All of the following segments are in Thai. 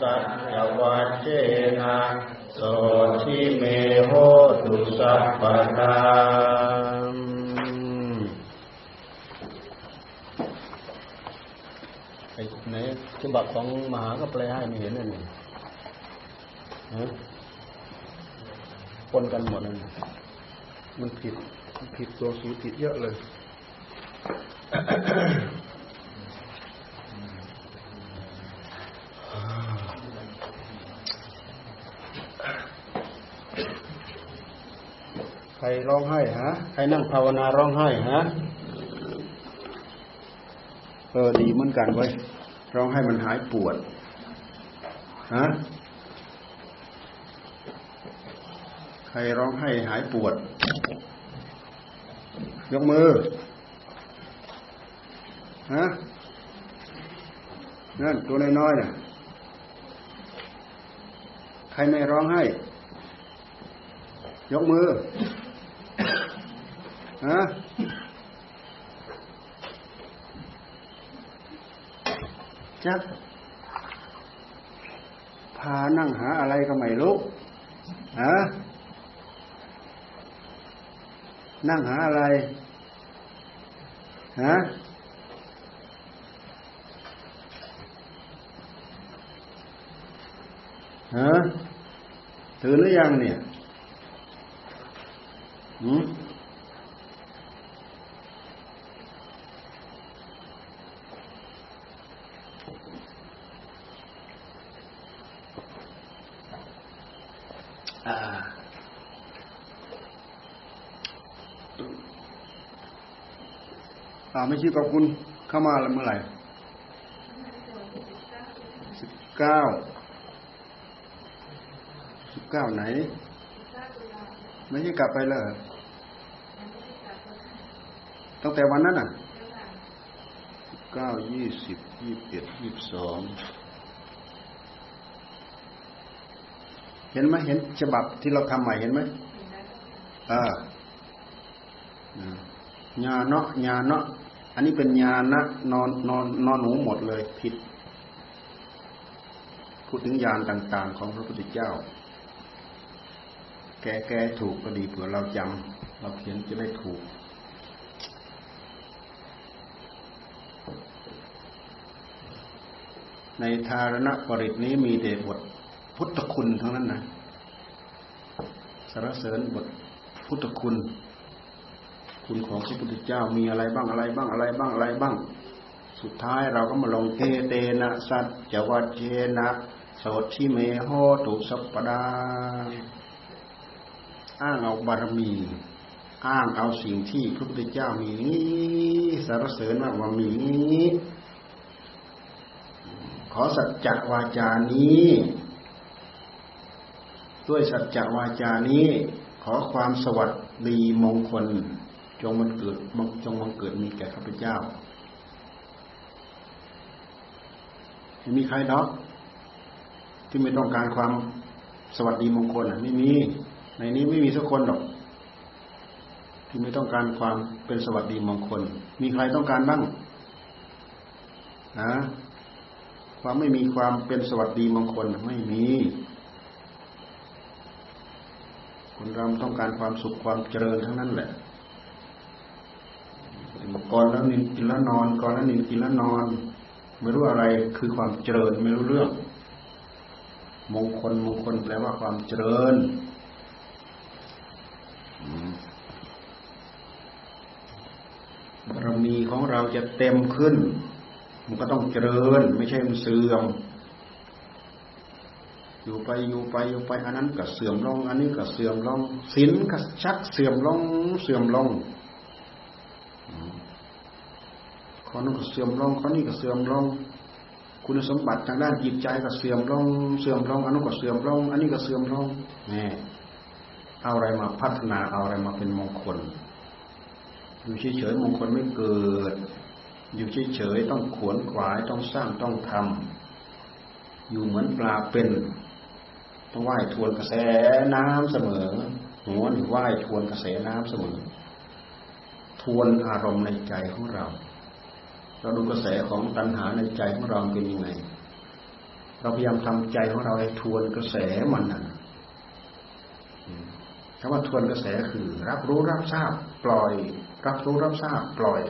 สัจวัเจนะโสทิเมโหตุสัพพทามในฉบับของมหาก็แปลให้ไม่เห็นนั่นนี่ปนกันหมดนั่นมันผิดผิดตัวสูติเยอะเลย รร้องไห้ฮะใครนั่งภาวนาร้องไห้ฮะเออดีเหมือนกันเว้ยร้องให้มันหายปวดฮะใครร้องให้หายปวด ยกมือฮะนั่นตัวน้อยๆน่ะใครไม่ร้องให้ ยกมือ ฮะจักพานั่งหาอะไรก็ไม่รู้ฮะนั่งหาอะไรฮะฮะตื่นหรือยังเนี่ยหืม อ่าไม่ชื่อขอบคุณเข้ามาเมื่อไหร่สิบเก้าสิบเก้าไหน ไม่ใช่กลับไปเลยตั้งแต่วันนั้นอะเก้ายี่สิบยี่สิบเอ็ดยี่สิบสอง เห็นไหมเห็นฉบับที่เราทำใหม่เห็นไหมอ่าญาเนาะญาเนาะอันนี้เป็นญาณนะนอนนอนนอนหนูหมดเลยผิด พูดถึงญาณต่าง ๆ ของพระพุทธเจ้า แก้แก้ถูกก็ดีเผื่อเราจำเราเขียนจะได้ถูกในทารณปริตนี้มีแต่บท พุทธคุณทั้งนั้นนะสารเสริญบทพุทธคุณ คุณของพระพุทธเจ้ามีอะไรบ้างอะไรบ้างอะไรบ้างอะไรบ้าง สุดท้ายเราก็มาลงเทเตนะสัจจวัจเจนะโสทิเมโหตุสัปปดา อ้างเอาบารมี อ้างเอาสิ่งที่พระพุทธเจ้ามีนี้สารเสริญว่าว่ามีนี้ขอสัจจวาจานี้ ด้วยสัจจวาจานี้ ขอความสวัสดีมงคล จงมันเกิดจงมันเกิดมีแก่ข้าพเจ้าไม่มีใครดอก ที่ไม่ต้องการความสวัสดีมงคลอะไม่มี ในนี้ไม่มีสักคนหรอก ที่ไม่ต้องการความเป็นสวัสดีมงคล มีใครต้องการบ้างนะความไม่มีความเป็นสวัสดีมงคลไม่มี คนเราต้องการความสุขความเจริญทั้งนั้นแหละก่อนแล้วนินกินแล้วนอนก่อนแล้วนินกินแล้วนอน ไม่รู้อะไรคือความเจริญไม่รู้เรื่อง มงคลมงคลแปลว่าความเจริญบารมีของเราจะเต็มขึ้น มันก็ต้องเจริญ ไม่ใช่มันเสื่อม อยู่ไปอยู่ไปอยู่ไปอันนั้นก็เสื่อมลง อันนี้ก็เสื่อมลงศีลก็ชักเสื่อมลง เสื่อมลงข้อนั้นก็เสื่อมลงข้อนี้ก็เสื่อมลง คุณสมบัติทางด้านจิตใจก็เสื่อมลง เสื่อมลง อันนั้นก็เสื่อมลง อันนี้ก็เสื่อมลงนี่เอาอะไรมาพัฒนาเอาอะไรมาเป็นมงคล อยู่เฉยๆมงคลไม่เกิด อยู่เฉยๆต้องขวนขวายต้องสร้างต้องทำอยู่เหมือนปลาเป็น ต้องว่ายทวนกระแสน้ำเสมอหัวหรือว่ายทวนกระแสน้ำเสมอ ทวนอารมณ์ในใจของเรา เราดูกระแสของตัณหาในใจของเราเป็นยังไง เราพยายามทำใจของเราให้ทวนกระแสมันนะคำว่าทวนกระแสคือ รับรู้รับทราบ ปล่อย รับรู้รับทราบ ปล่อย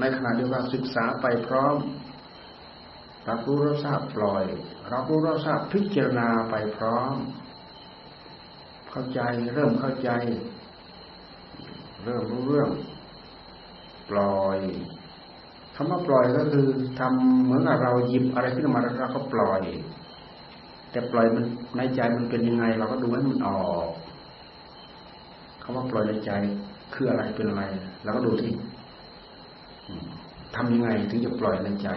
ในขณะเดียวกันศึกษาไปพร้อม รับรู้รับทราบปล่อย รับรู้รับทราบพิจารณาไปพร้อม เข้าใจเริ่มเข้าใจ เริ่มรู้เรื่อง ปล่อยคำว่าปล่อยก็คือทำเหมือนกับเราหยิบอะไรขึ้นมาแล้วเราก็ปล่อย แต่ปล่อยมันในใจมันเป็นยังไง เราก็ดูให้มันออกคำว่าปล่อยในใจคืออะไรเป็นอะไรเราก็ดูที่ทำยังไงถึงจะปล่อยในใจ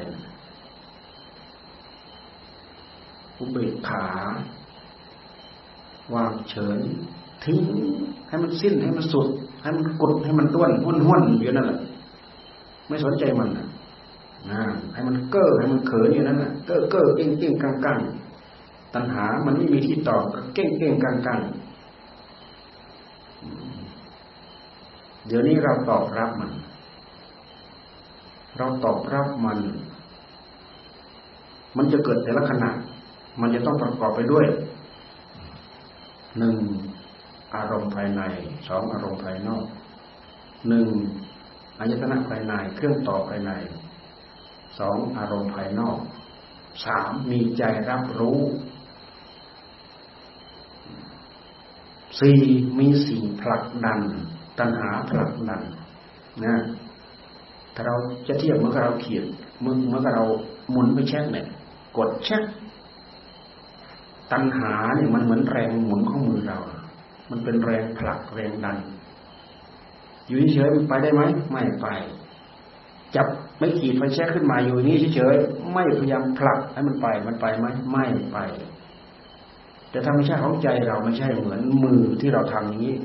อุเบกขาวางเฉยทิ้งให้มันสิ้นให้มันสุด ให้มันกดให้มันต้วนห้วนห้วนอยู่นั่นแหละไม่สนใจมันนะให้มันเก้อให้มันเขินอยู่นั่นนะเก้อเก้อเก่งเก่งกังกังตัณหา มันไม่มีที่ตอบก็เก่งเก่งกังกังเดี๋ยวนี้เราตอบรับมัน เราตอบรับมัน มันจะเกิดแต่ละขณะ มันจะต้องประกอบไปด้วยหนึ่งอารมณ์ภายในสองอารมณ์ภายนอกหนึ่งอายตนะภายในเครื่องต่อภายในสองอารมณ์ภายนอกสามมีใจรับรู้สี่มีสิ่งผลักดัน ตัณหาผลักดันนะถ้าเราจะเทียบเมื่อเราเขียนเมื่อเมื่อเราหมุนไปเช็คเนี่ยกดเช็ค ตัณหาเนี่ยมันเหมือนแรงหมุนของมือเรา มันเป็นแรงผลักแรงดัน อยู่เฉยๆไปได้ไหมไม่ไป จับไม่ขีดไฟแช็คขึ้นมาอยู่นี่เฉยๆไม่พยายามผลักให้มันไป มันไปไหมไม่ไป แต่ธรรมชาติของใจเราไม่ใช่เหมือนมือที่เราทำอย่างนี้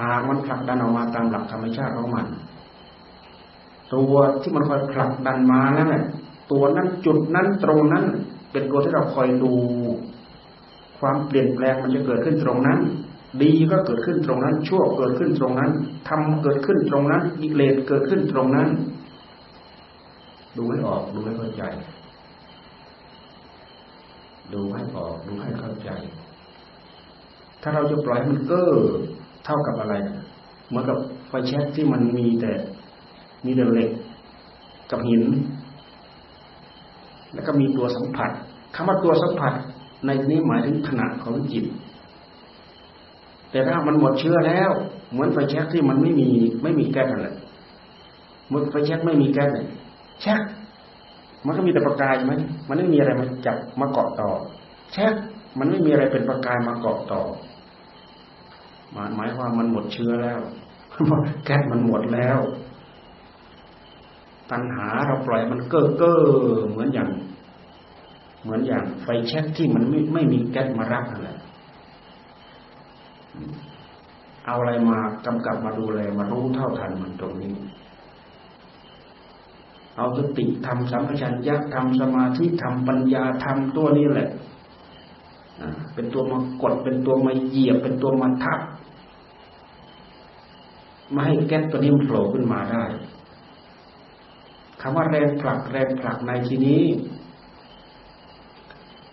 หากมันผลักดันออกมาตามหลักธรรมชาติของมันตัวที่มันคอยผลักดันมาแล้วเนี่ยตัวนั้นจุดนั้นตรงนั้น เป็นตัวที่เราคอยดู ความเปลี่ยนแปลงมันจะเกิดขึ้นตรงนั้น ดีก็เกิดขึ้นตรงนั้น ชั่วเกิดขึ้นตรงนั้นทำเกิดขึ้นตรงนั้นกิเลสเกิดขึ้นตรงนั้น ดูให้ออกดูให้เข้าใจ ดูให้ออกดูให้เข้าใจ ถ้าเราจะปล่อยมันเก้อเท่ากับอะไรเหมือนกับไฟแช็กที่มันมีแต่มีแต่เหล็กกับหิน แล้วก็มีตัวสัมผัสคำว่าตัวสัมผัส ในนี้หมายถึงขนาดของจิต แต่ถ้ามันหมดเชื้อแล้ว เหมือนไฟแช็กที่มันไม่มีไม่มีแก๊สอะไรเมื่อไฟแช็กไม่มีแก๊สเนี่ยแช็กมันก็มีแต่ประกายไหมมันไม่มีอะไรมาจับมาเกาะต่อ แช็กมันไม่มีอะไรเป็นประกายมาเกาะต่อหมายหมายว่ามันหมดเชื้อแล้วแก๊สมันหมดแล้ว ตัณหาเราปล่อยมันเก้อเก้อเหมือนอย่าง เหมือนอย่าง ไฟแช็กที่มันไม่ไม่มีแก๊สมารับนั่นแหละเอาอะไรมากำกับมาดูแลมารู้เท่าทันมันตรงนี้ เอาสติทำสัมปชัญญะทำสมาธิทำปัญญาทำตัวนี้แหละเป็นตัวมากดเป็นตัวมาเหยียบเป็นตัวมาทับมาให้แก๊สตัวนี้มันโผล่ขึ้นมาได้ คำว่าแรงผลักแรงผลักในที่นี้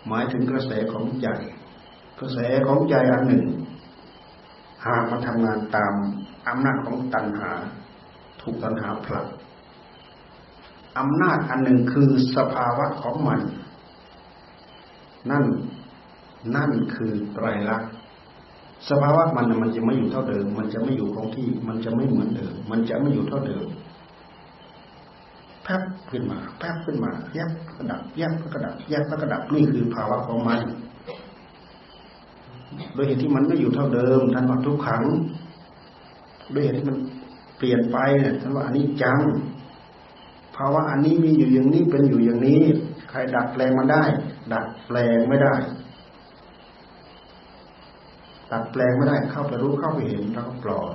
หมายถึงกระแสของใจกระแสของใจอันหนึ่ง หากมาทำงานตามอำนาจของตัณหา ถูกตัณหาผลักอำนาจอันหนึ่งคือสภาวะของมัน นั่นนั่นคือไตรลักษณ์สภาวะมันมันจะไม่อยู่เท่าเดิม มันจะไม่อยู่คงที่ มันจะไม่เหมือนเดิม มันจะไม่อยู่เท่าเดิม แป๊บขึ้นมา แป๊บขึ้นมาแยบกระดับแยบกระดับแยบกระดับนี่คือภาวะของมัน โดยเหตุที่มันไม่อยู่เท่าเดิมท่านว่าทุกขังโดยเหตุที่มันเปลี่ยนไปเนี่ยท่านว่าอันนี้จังภาวะอันนี้มีอยู่อย่างนี้เป็นอยู่อย่างนี้ ใครดัดแปลงมันได้ ดัดแปลงไม่ได้ตัดแปลงไม่ได้เข้าไปรู้เข้าไปเห็นแล้วก็ปล่อย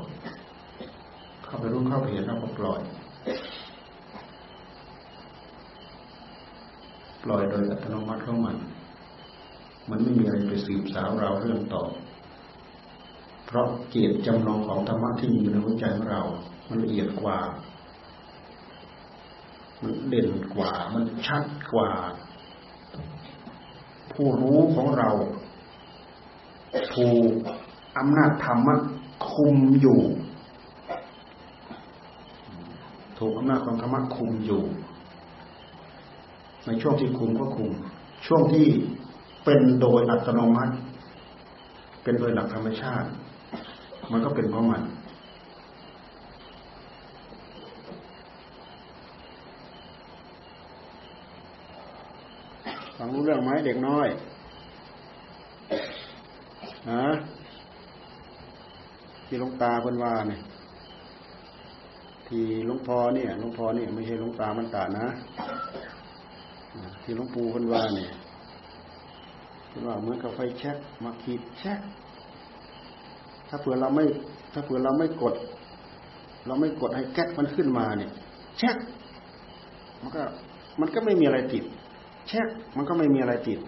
เข้าไปรู้เข้าไปเห็นแล้วก็ปล่อย ปล่อยโดยอัตโนมัติของมัน มันไม่มีอะไรไปสืบสาวเราเรื่องต่อ เพราะเจตจำลองของธรรมะที่มีอยู่ในหัวใจของเรา มันละเอียดกว่า มันเด่นกว่า มันชัดกว่า ผู้รู้ของเราถูกอำนาจธรรมะคุมอยู่ ถูกอำนาจของธรรมะคุมอยู่ ในช่วงที่คุมก็คุม ช่วงที่เป็นโดยอัตโนมัติ เป็นโดยหลักธรรมชาติ มันก็เป็นของมัน ฟังรู้เรื่องไหมเด็กน้อยฮะที่ลงตาเพิ่นว่าเนี่ยที่ลวงพ่อเนี่ยลวงพ่อเนี่ยไม่ใช่ลวงตามันตานะ ที่หลวงปู่พิ่นว่าเนี่ยเพิ่นว่าเหมือนกับไฟแช็กมาขีดแช็กถ้าเผื่อเราไม่ ถ้าเผื่อเราไม่กด เราไม่กดให้แก๊กมันขึ้นมาเนี่ย แช็กมันก็ มันก็ไม่มีอะไรติด แช็กมันก็ไม่มีอะไรติด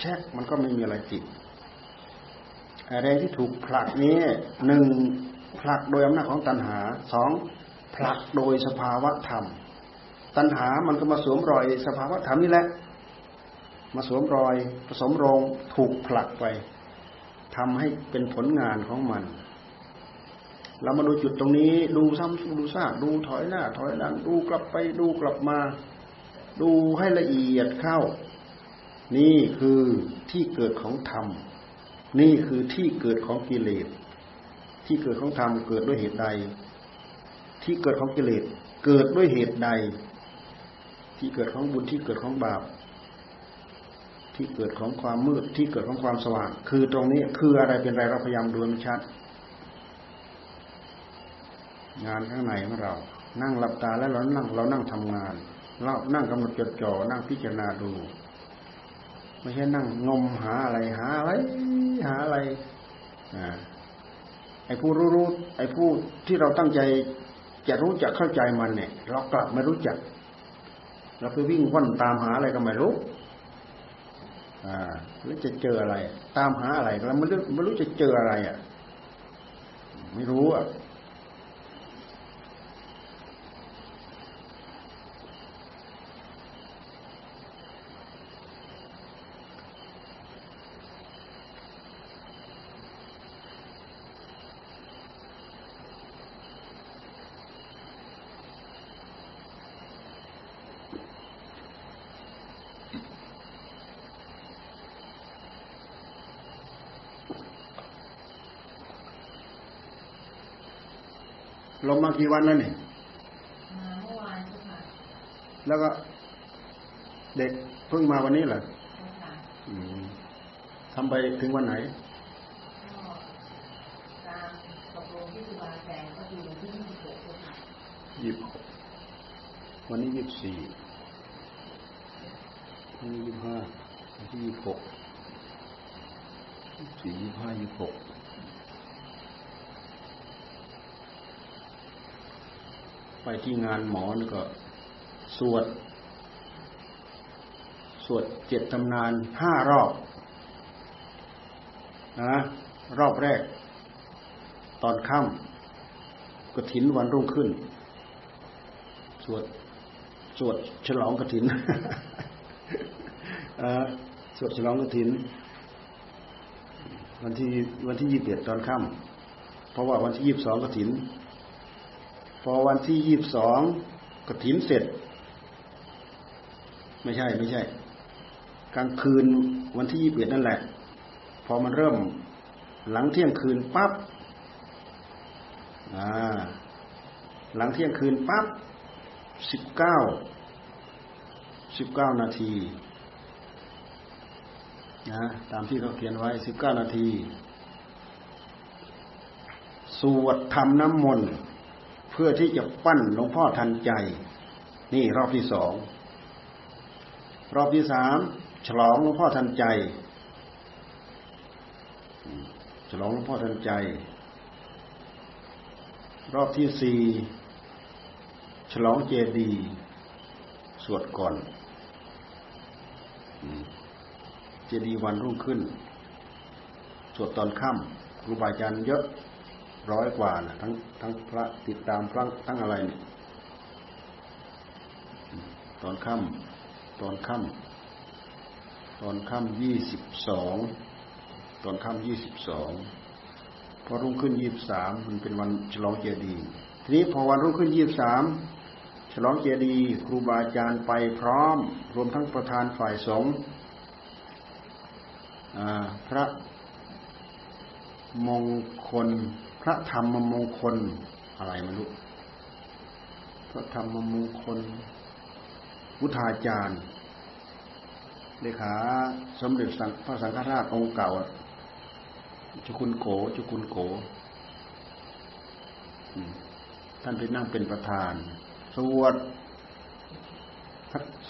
แช็กมันก็ไม่มีอะไรติดอะไรที่ถูกผลักนี้หนึ่งผลักโดยอำนาจของตัณหาสองผลักโดยสภาวะธรรม ตัณหามันก็มาสวมรอยสภาวะธรรมนี่แหละ มาสวมรอยผสมโรงถูกผลักไปทำให้เป็นผลงานของมัน เรามาดูจุดตรงนี้ ดูซ้ำดูซากดูถอยหน้า ถอยหลัง ดูกลับไปดูกลับมา ดูให้ละเอียดเข้า นี่คือที่เกิดของธรรม นี่คือที่เกิดของกิเลสที่เกิดของธรรมเกิดด้วยเหตุใด ที่เกิดของกิเลสเกิดด้วยเหตุใด ที่เกิดของบุญที่เกิดของบาป ที่เกิดของความมืดที่เกิดของความสว่าง คือตรงนี้คืออะไรเป็นไรเราพยายามดูมันชัด งานข้างในของเรา นั่งหลับตาแล้วเรานั่งเรานั่งทำงาน เรานั่งกำหนดจดจ่อนั่งพิจารณาดูไม่ใช่นั่งงมหาอะไรหาอะไรหาอะไรไอ้ผู้รู้รู้ไอ้ผู้ที่เราตั้งใจจะรู้จักเข้าใจมันเนี่ย เรากลับไม่รู้จัก เราไปวิ่งว่อนตามหาอะไรก็ไม่รู้อ่าแล้วจะเจออะไร ตามหาอะไรแล้วไม่รู้ไม่รู้จะเจออะไรอะ ไม่รู้อะ ลงมากี่วันแล้วนี่มาเมื่อวานค่ะแล้วก็เด็กเพิ่งมาวันนี้เหรอค่ะทำไปถึงวันไหนก็ตามตกลงที่ครูบาแจงก็คือวันที่ยี่สิบหกค่ะยี่สิบหกวันนี้ยี่สิบสี่วันนี้ยี่สิบห้าวันที่ยี่สิบหกยี่สิบสี่ยี่สิบห้ายี่สิบหก ไปที่งานหมอนี่ก็สวด สวดเจ็ดตำนานห้ารอบนะรอบแรก ตอนค่ำกระถินวันรุ่งขึ้น สวดสวดฉลองกระถินสวดฉลองกระถิน วันที่วันที่ยี่สิบเอ็ดตอนค่ำเพราะว่าวันที่ยี่สิบสองกระถิน อวันที่ยี่บสองกระถินเสร็จ ไม่ใช่ไม่ใช่ กลางคืนวันที่ยี่บเอ็ดนั่นแหละ พอมันเริ่มหลังเที่ยงคืนปั๊บหลังเที่ยงคืนปั๊บสิบเก้าสิบเก้านาทีนะตามที่เขาเขียนไว้สิบเก้านาที สวดทำน้ำมนต์ พื่อที่จะปั้นหลวงพ่อทันใจ นี่รอบที่สองรอบที่สามฉลองหลวงพ่อทันใจ ฉลองหลวงพ่อทันใจ รอบที่สี่ฉลองเจดีสวดก่อน เจดีวันรุ่งขึ้น สวดตอนค่ำครูบาอาจารย์เยอะ ร้อยกว่านะทั้งทั้งพระติดตามพระทั้งอะไรเนี่ยตอนค่ำตอนค่ำตอนค่ำยี่สิบสองตอนค่ำยี่สิบสองพอรุ่งขึ้นยี่บสามมันเป็นวันฉลองเจดีย์ทีนี้พอวันรุ่งขึ้นยี่บสามฉลองเจดีย์ครูบาอาจารย์ไปพร้อม รวมทั้งประธานฝ่ายสงฆ์พระมงคล ระธรรมมงคลอะไรไม่รู้พระธรรมมงคลวุฒาจารย์เลขาสมเด็จพระสังฆราชองค์เก่าจุคุณโกจุคุณโกท่านไปนั่งเป็นประธาน สวด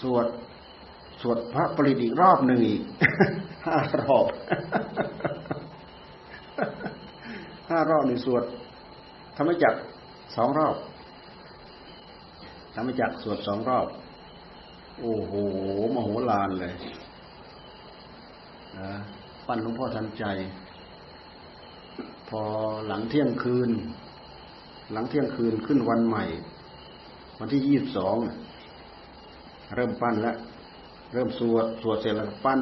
สวดสวดพระปริตอีกรอบหนึ่งอีกห้ารอบ ห้ารอบในสวดธรรมจักสองรอบธรรมจักสวดสองรอบ โอ้โหมโหลานเลยปั้นหลวงพ่อทันใจ พอหลังเที่ยงคืน หลังเที่ยงคืนขึ้นวันใหม่ วันที่ยี่สิบสองเริ่มปั้นแล้วเริ่มสวดสวดเสร็จแล้วปั้น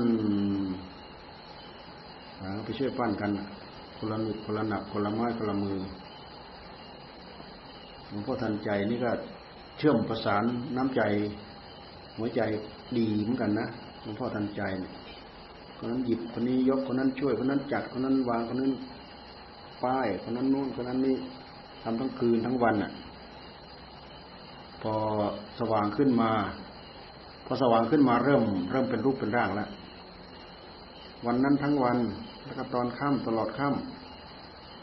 ไปช่วยปั้นกัน คนละหนึกคนละหนักคนละไม้คนละมือหลวงพ่อทันใจนี่ก็เชื่อมประสานน้ำใจ หัวใจดีเหมือนกันนะหลวงพ่อทันใจเนี่ยคนนั้นหยิบคนนี้ยกคนนั้นช่วยคนนั้นจัดคนนั้นวางคนนั้นป้ายคนนั้นนู่นคนนั้นนี่ทำทั้งคืนทั้งวันอะ พอสว่างขึ้นมา พอสว่างขึ้นมาเริ่ม เริ่มเป็นรูปเป็นร่างแล้ว วันนั้นทั้งวัน แล้วก็ตอนค่ำตลอดค่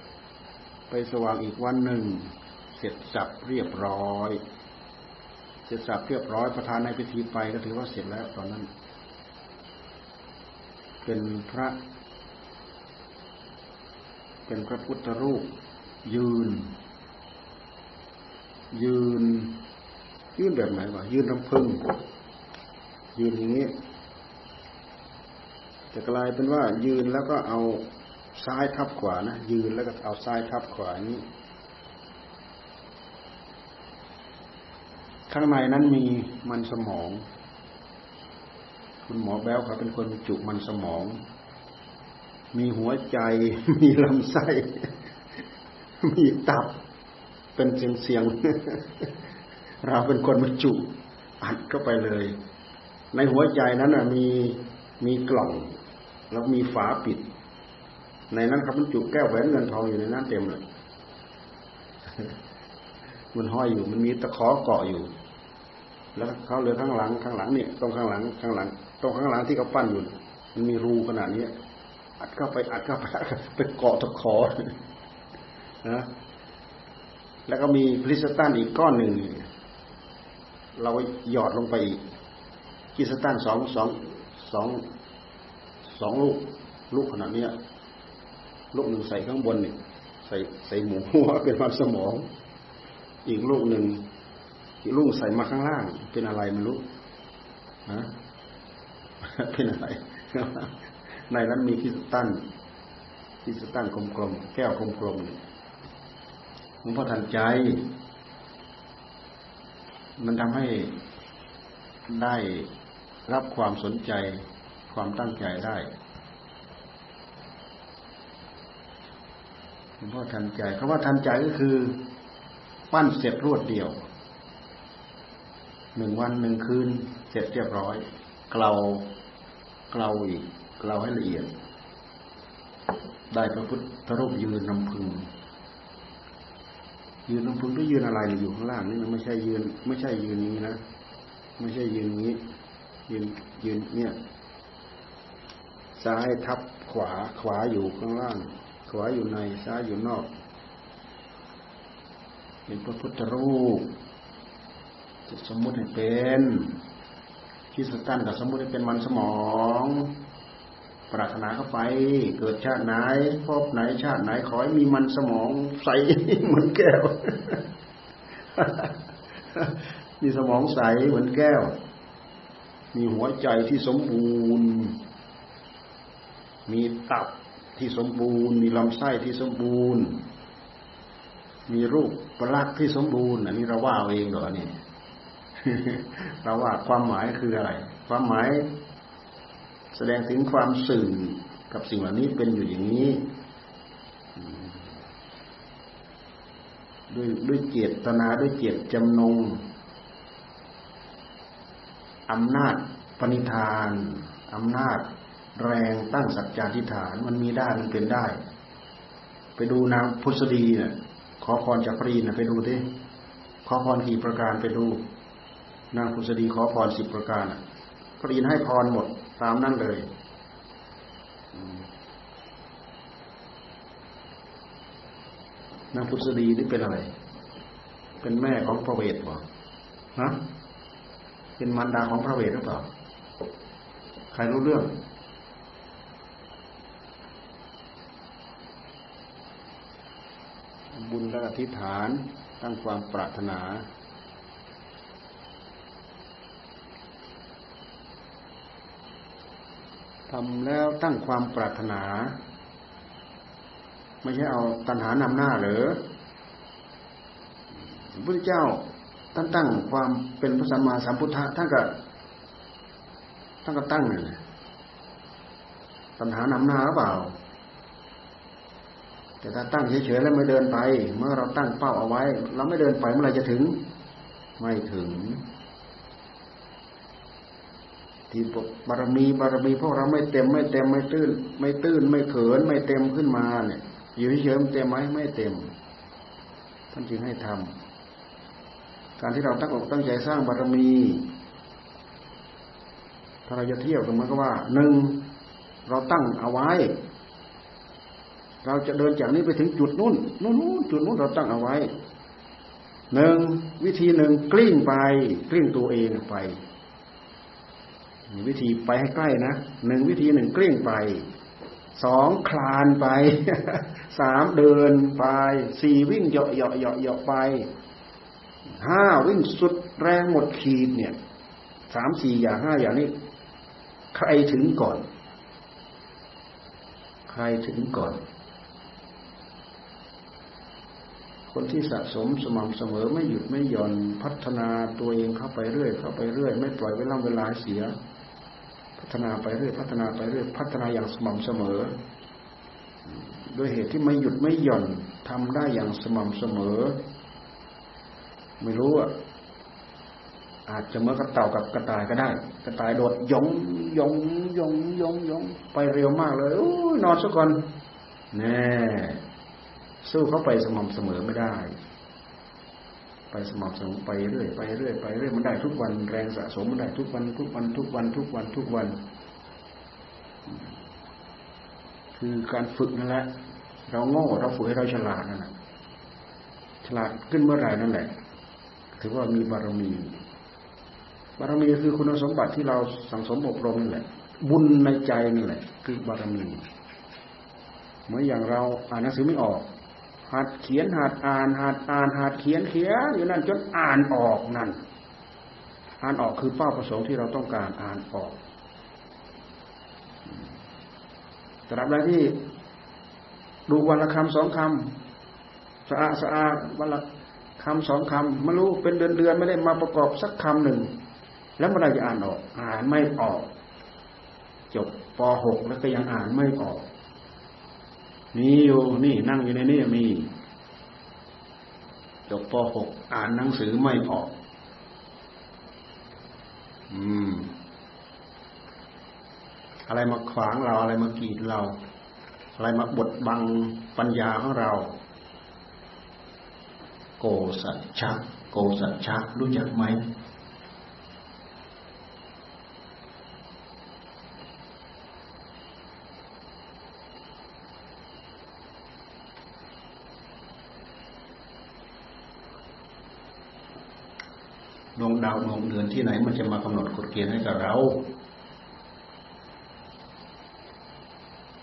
ำไปสว่างอีกวันหนึ่ง เสร็จสับเรียบร้อย เสร็จสับเรียบร้อยประธานในพิธีไปก็ถือว่าเสร็จแล้วตอนนั้น เป็นพระ เป็นพระพุทธรูป ยืน ยืน ยืนแบบไหนวะยืนลำพึงยืนอย่างนี้ จะกลายเป็นว่ายืนแล้วก็เอาซ้ายทับขวานะยืนแล้วก็เอาซ้ายทับขวานี้ ข้างในนั้นมีมันสมอง คุณหมอแบ้วเขาเป็นคนจุมันสมอง มีหัวใจ มีลำไส้ มีตับ เป็นเสียงเสียงเราเป็นคนมาจุอัดเข้าไปเลย ในหัวใจนั้นมีมีกล่อง แล้วมีฝาปิด ในนั้นครับมันจุแก้วแหวนเงินทองอยู่ในนั้นเต็มเลย มันห้อยอยู่ มันมีตะขอเกาะอยู่ แล้วเขาเหลือข้างหลังข้างหลังเนี่ยตรงข้างหลังข้างหลัง ตรงข้างหลังที่เขาปั้นอยู่มันมีรูขนาดนี้อัดเข้าไปอัดเข้าไปไปเกาะตะขอนะแล้วก็มีพลิสตันอีกก้อนหนึ่งเราหยอดลงไปอีกกีสตันสองสองสอง สองลูก ลูกขนาดนี้ลูกหนึ่งใส่ข้างบนเนี่ยใส่ใส่หมูหัวเป็นมันสมอง อีกลูกหนึ่งอีกลูกใส่มาข้างล่าง เป็นอะไรไม่รู้นะเป็นอะไรในนั้นมีคิสตันคิสตันกลมๆแก้วกลมๆหลวงพ่อทันใจ มันทำให้ได้รับความสนใจ ความตั้งใจได้หลวงพ่อทันใจคำว่าทันใจก็คือ ปั้นเสร็จรวดเดียวหนึ่งวันหนึ่งคืน เสร็จเรียบร้อยเกลาเกลาอีกเกลาให้ละเอียด ได้พระพุทธรูปยืนนำพึง ยืนนำพึงก็ยืนอะไรอยู่ข้างล่างนี่มันไม่ใช่ยืน ไม่ใช่ยืนนี้นะไม่ใช่ยืนนี้ ยืนยืนเนี่ย ซ้ายทับขวาขวาอยู่ข้างล่าง ขวาอยู่ในซ้ายอยู่นอก เป็นพระพุทธรูปจะสมมุติให้เป็นคิสตันกับสมมุติให้เป็นมันสมอง ปรารถนาเข้าไป เกิดชาติไหนพบไหนชาติไหนขอให้มีมันสมองใสเหมือนแก้ว มีสมองใสเหมือนแก้ว มีหัวใจที่สมบูรณ์ มีตับที่สมบูรณ์ มีลำไส้ที่สมบูรณ์ มีรูปประลักษ์ที่สมบูรณ์ อันนี้เราว่าเองเหรอเนี่ยเราว่าความหมายคืออะไร ความหมายแสดงถึงความสื่อกับสิ่งเหล่านี้เป็นอยู่อย่างนี้ ด้วยด้วยเจตนาด้วยเจตจำนงอำนาจปณิธานอำนาจ แรงตั้งสัจจาธิฐาน มันมีได้มันเป็นได้ ไปดูนางพุทธดีเนี่ยขอพรจากพระอินทร์ไปดูดิขอพรกี่ประการไปดู นางพุทธดีขอพรสิบประการพระีนให้พรหมดตามนั่นเลยนางพุทธดีนี่เป็นอะไร เป็นแม่ของพระเวทบ่ฮะเป็นมารดาของพระเวทหรือเปล่า ใครรู้เรื่อง บุญและอธิษฐานตั้งความปรารถนาทำแล้วตั้งความปรารถนา ไม่ใช่เอาตัณหานำหน้าหรือพระพุทธเจ้าท่านตั้งความเป็นพระสัมมาสัมพุทธะท่านก็ท่านก็ตั้งเลยตัณหานำหน้าหรือเปล่า แต่ถ้าตั้งเฉยๆแล้วไม่เดินไป เมื่อเราตั้งเป้าเอาไว้ เราไม่เดินไปเมื่อไรจะถึง ไม่ถึง ที่บารมีบารมีพวกเราไม่เต็มไม่เต็มไม่ตื้น ไม่ตื้นไม่เขินไม่เต็มขึ้นมาเนี่ย อยู่เฉยๆเต็มไหมไม่เต็มท่านจึงให้ทำการที่เราตั้งอกตั้งใจสร้างบารมีถ้าเราจะเที่ยวกันมันก็ว่าหนึ่งเราตั้งเอาไว้ เราจะเดินจากนี้ไปถึงจุดนู้นนู้นจุดนู้นเราตั้งเอาไว้หนึ่งวิธีหนึ่งกลิ้งไปกลิ้งตัวเองไปวิธีไปให้ใกล้นะหนึ่งวิธีหนึ่งกลิ้งไปสองคลานไปสามเดินไปสี่วิ่งเหาะเหาะเหาะเหาะไปห้าวิ่งสุดแรงหมดขีดเนี่ยสามสี่อย่างห้าอย่างนี้ ใครถึงก่อน ใครถึงก่อน คนที่สะสมสม่ำเสมอไม่หยุดไม่หย่อนพัฒนาตัวเองเข้าไปเรื่อย เข้าไปเรื่อย ไม่ปล่อยเวลาเวลาเสีย พัฒนาไปเรื่อย พัฒนาไปเรื่อย พัฒนาอย่างสม่ำเสมอโดยเหตุที่ไม่หยุดไม่หย่อนทำได้อย่างสม่ำเสมอ ไม่รู้อะอาจจะเมื่อกระเต่ากับกระต่ายก็ได้ กระต่ายโดดยงยงยงยงยงไปเร็วมากเลยอนอนสักก่อนแน่ สู้เขาไปสม่ำเสมอไม่ได้ ไปสม่ำเสมอไปเรื่อยไปเรื่อยไปเรื่อยมันได้ทุกวันแรงสะสมมันได้ทุกวันทุกวันทุกวันทุกวันทุกวัน คือการฝึกนั่นแหละเราโง่เราฝึกให้เราฉลาดนั่นแหละฉลาดขึ้นเมื่อไหร่นั่นแหละ ถือว่ามีบารมี บารมีคือคุณสมบัติที่เราสังสมอบรมนั่นแหละ บุญในใจนั่นแหละ คือบารมีเหมือนอย่างเราอ่านหนังสือไม่ออก หัดเขียนหัดอ่านหัดอ่านหัดเขียนเขียนอยู่นั่นจนอ่านออกนั่น อ่านออกคือเป้าประสงค์ที่เราต้องการอ่านออกตราบใดที่ดูวันละคำสองคำสะอาดสะอาดวันละคำสองคำไม่รู้เป็นเดือนเดือนไม่ได้มาประกอบสักคำหนึ่ง แล้วเมื่อไรจะอ่านออก อ่านไม่ออก จบป .6 แล้วก็ยังอ่านไม่ออก มีอยู่นี่นั่งอยู่ในนี้มีจบป .6 อ่านหนังสือไม่ออก อืม อะไรมาขวางเราอะไรมากีดเรา อะไรมาบดบังปัญญาของเรา โกสัจฉะโกสัจฉะรู้จักไหม ดวงดาวดวงเดือนที่ไหน มันจะมากำหนดกฎเกณฑ์ให้กับเรา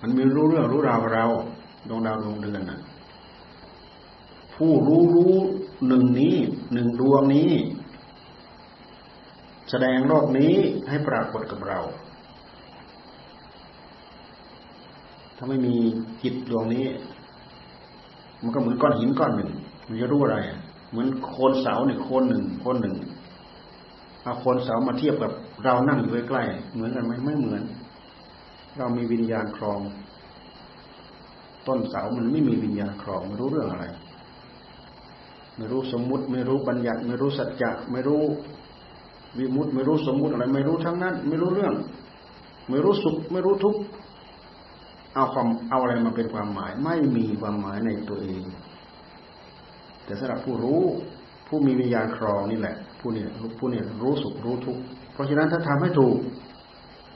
มันมีรู้เรื่องรู้ราวเราดวงดาวดวงเดือนน่ะ ผู้รู้รู้หนึ่งนี้หนึ่งดวงนี้ แสดงโลกนี้ให้ปรากฏกับเรา ถ้าไม่มีจิตดวงนี้ มันก็เหมือนก้อนหินก้อนหนึ่ง มันจะรู้อะไรเหมือนโคนเสาเนี่ยโคนหนึ่งโคนหนึ่ง เอาคนเสามาเทียบกับเรานั่งอยู่ใกล้ๆเหมือนกันไหมไม่เหมือน เรามีวิญญาณครอง ต้นเสามันไม่มีวิญญาณครองไม่รู้เรื่องอะไร ไม่รู้สมมุติ ไม่รู้บัญญัติ ไม่รู้สัจจะไม่รู้วิมุตติไม่รู้สมมุติอะไร ไม่รู้ทั้งนั้น ไม่รู้เรื่อง ไม่รู้สุข ไม่รู้ทุกข์เอาความเอาอะไรมาเป็นความหมาย ไม่มีความหมายในตัวเอง แต่สำหรับผู้รู้ ผู้มีวิญญาณครองนี่แหละ ผู้นี้ผู้นี้รู้สุขรู้ทุกข์เพราะฉะนั้นถ้าทำให้ถูก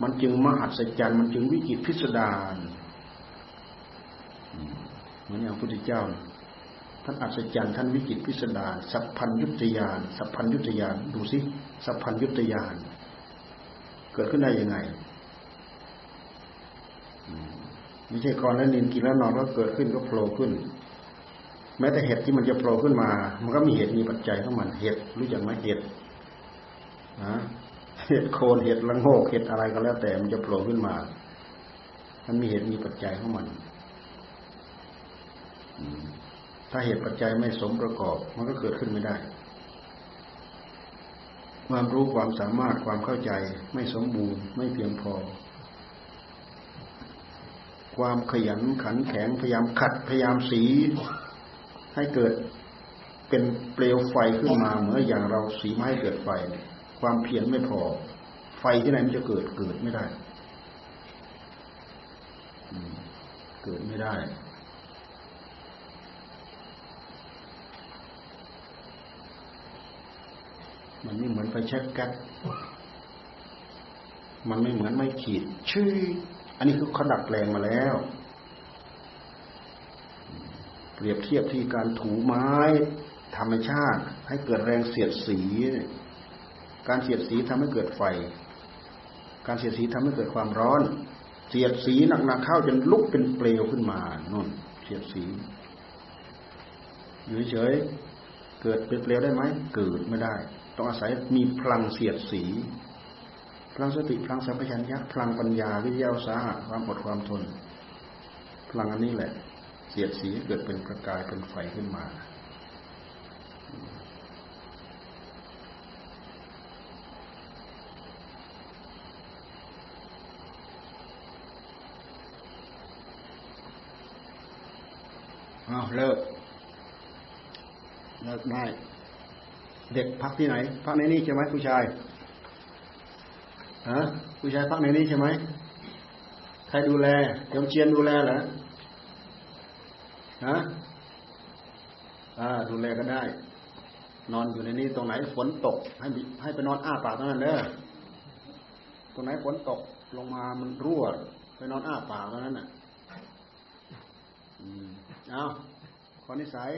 มันจึงมหัศจรรย์มันจึงวิจิตพิสดารเหมือนอย่างพระพุทธเจ้า ท่านอัศจรรย์ท่านวิจิตพิสดารสัพพัญยุตยานสัพพัญยุตยานดูสิสัพพัญยุตยานเกิดขึ้นได้ยังไงไม่ใช่ก่อนแล้วนินกินแล้วนอนก็เกิดขึ้นก็โผล่ขึ้น แม้แต่เห็ดที่มันจะโผล่ขึ้นมา มันก็มีเหตุมีปัจจัยของมันเห็ดรู้จักไหมเห็ดนะเห็ดโคนเห็ดละโงกเห็ดอะไรก็แล้วแต่มันจะโผล่ขึ้นมา มันมีเหตุมีปัจจัยของมันถ้าเหตุปัจจัยไม่สมประกอบ มันก็เกิดขึ้นไม่ได้ ความรู้ความสามารถความเข้าใจไม่สมบูรณ์ไม่เพียงพอ ความขยันขันแข็งพยายามขัดพยายามสี ให้เกิดเป็นเปลวไฟขึ้นมาเหมือนอย่างเราสีไม้เกิดไฟ ความเพียรไม่พอ ไฟที่ไหนมันจะเกิดเกิดไม่ได้เกิดไม่ได้ มันไม่เหมือนไฟแช็กก๊สมันไม่เหมือนไม่ขีดชื่อ อันนี้คือเขาดัดแปลงมาแล้ว รียบเทียบที่การถูไม้ธรรมชาติ ให้เกิดแรงเสียดสี การเสียดสีทำให้เกิดไฟ การเสียดสีทำให้เกิดความร้อน เสียดสีหนักๆเข้าจนลุกเป็นเปลวขึ้นมาน่นเสียดสี อยู่เฉยเกิดเป็นเปลวได้ไหมเกิดไม่ได้ ต้องอาศัยมีพลังเสียดสีพลังสติพลังสัมปชัญญะพลังปัญญาวิทยาสาหะความอดความทน พลังอันนี้แหละ เสียดสีเกิดเป็นประกายเป็นไฟขึ้นมา เอาเลิก เลิกได้ เด็กพักที่ไหน พักในนี้ใช่ไหมผู้ชายฮะผู้ชายพักในนี้ใช่ไหมใครดูแลยมเชียนดูแลเหรอ ฮะอ่าดูแลก็ได้ นอนอยู่ในนี้ตรงไหนฝนตก ให้ให้ไปนอนอ้าปากตรงนั้นเด้อตรงไหนฝนตกลงมามันรั่วไปนอนอ้าปากตรงนั้นน่ะอืมเอาขอนิสัย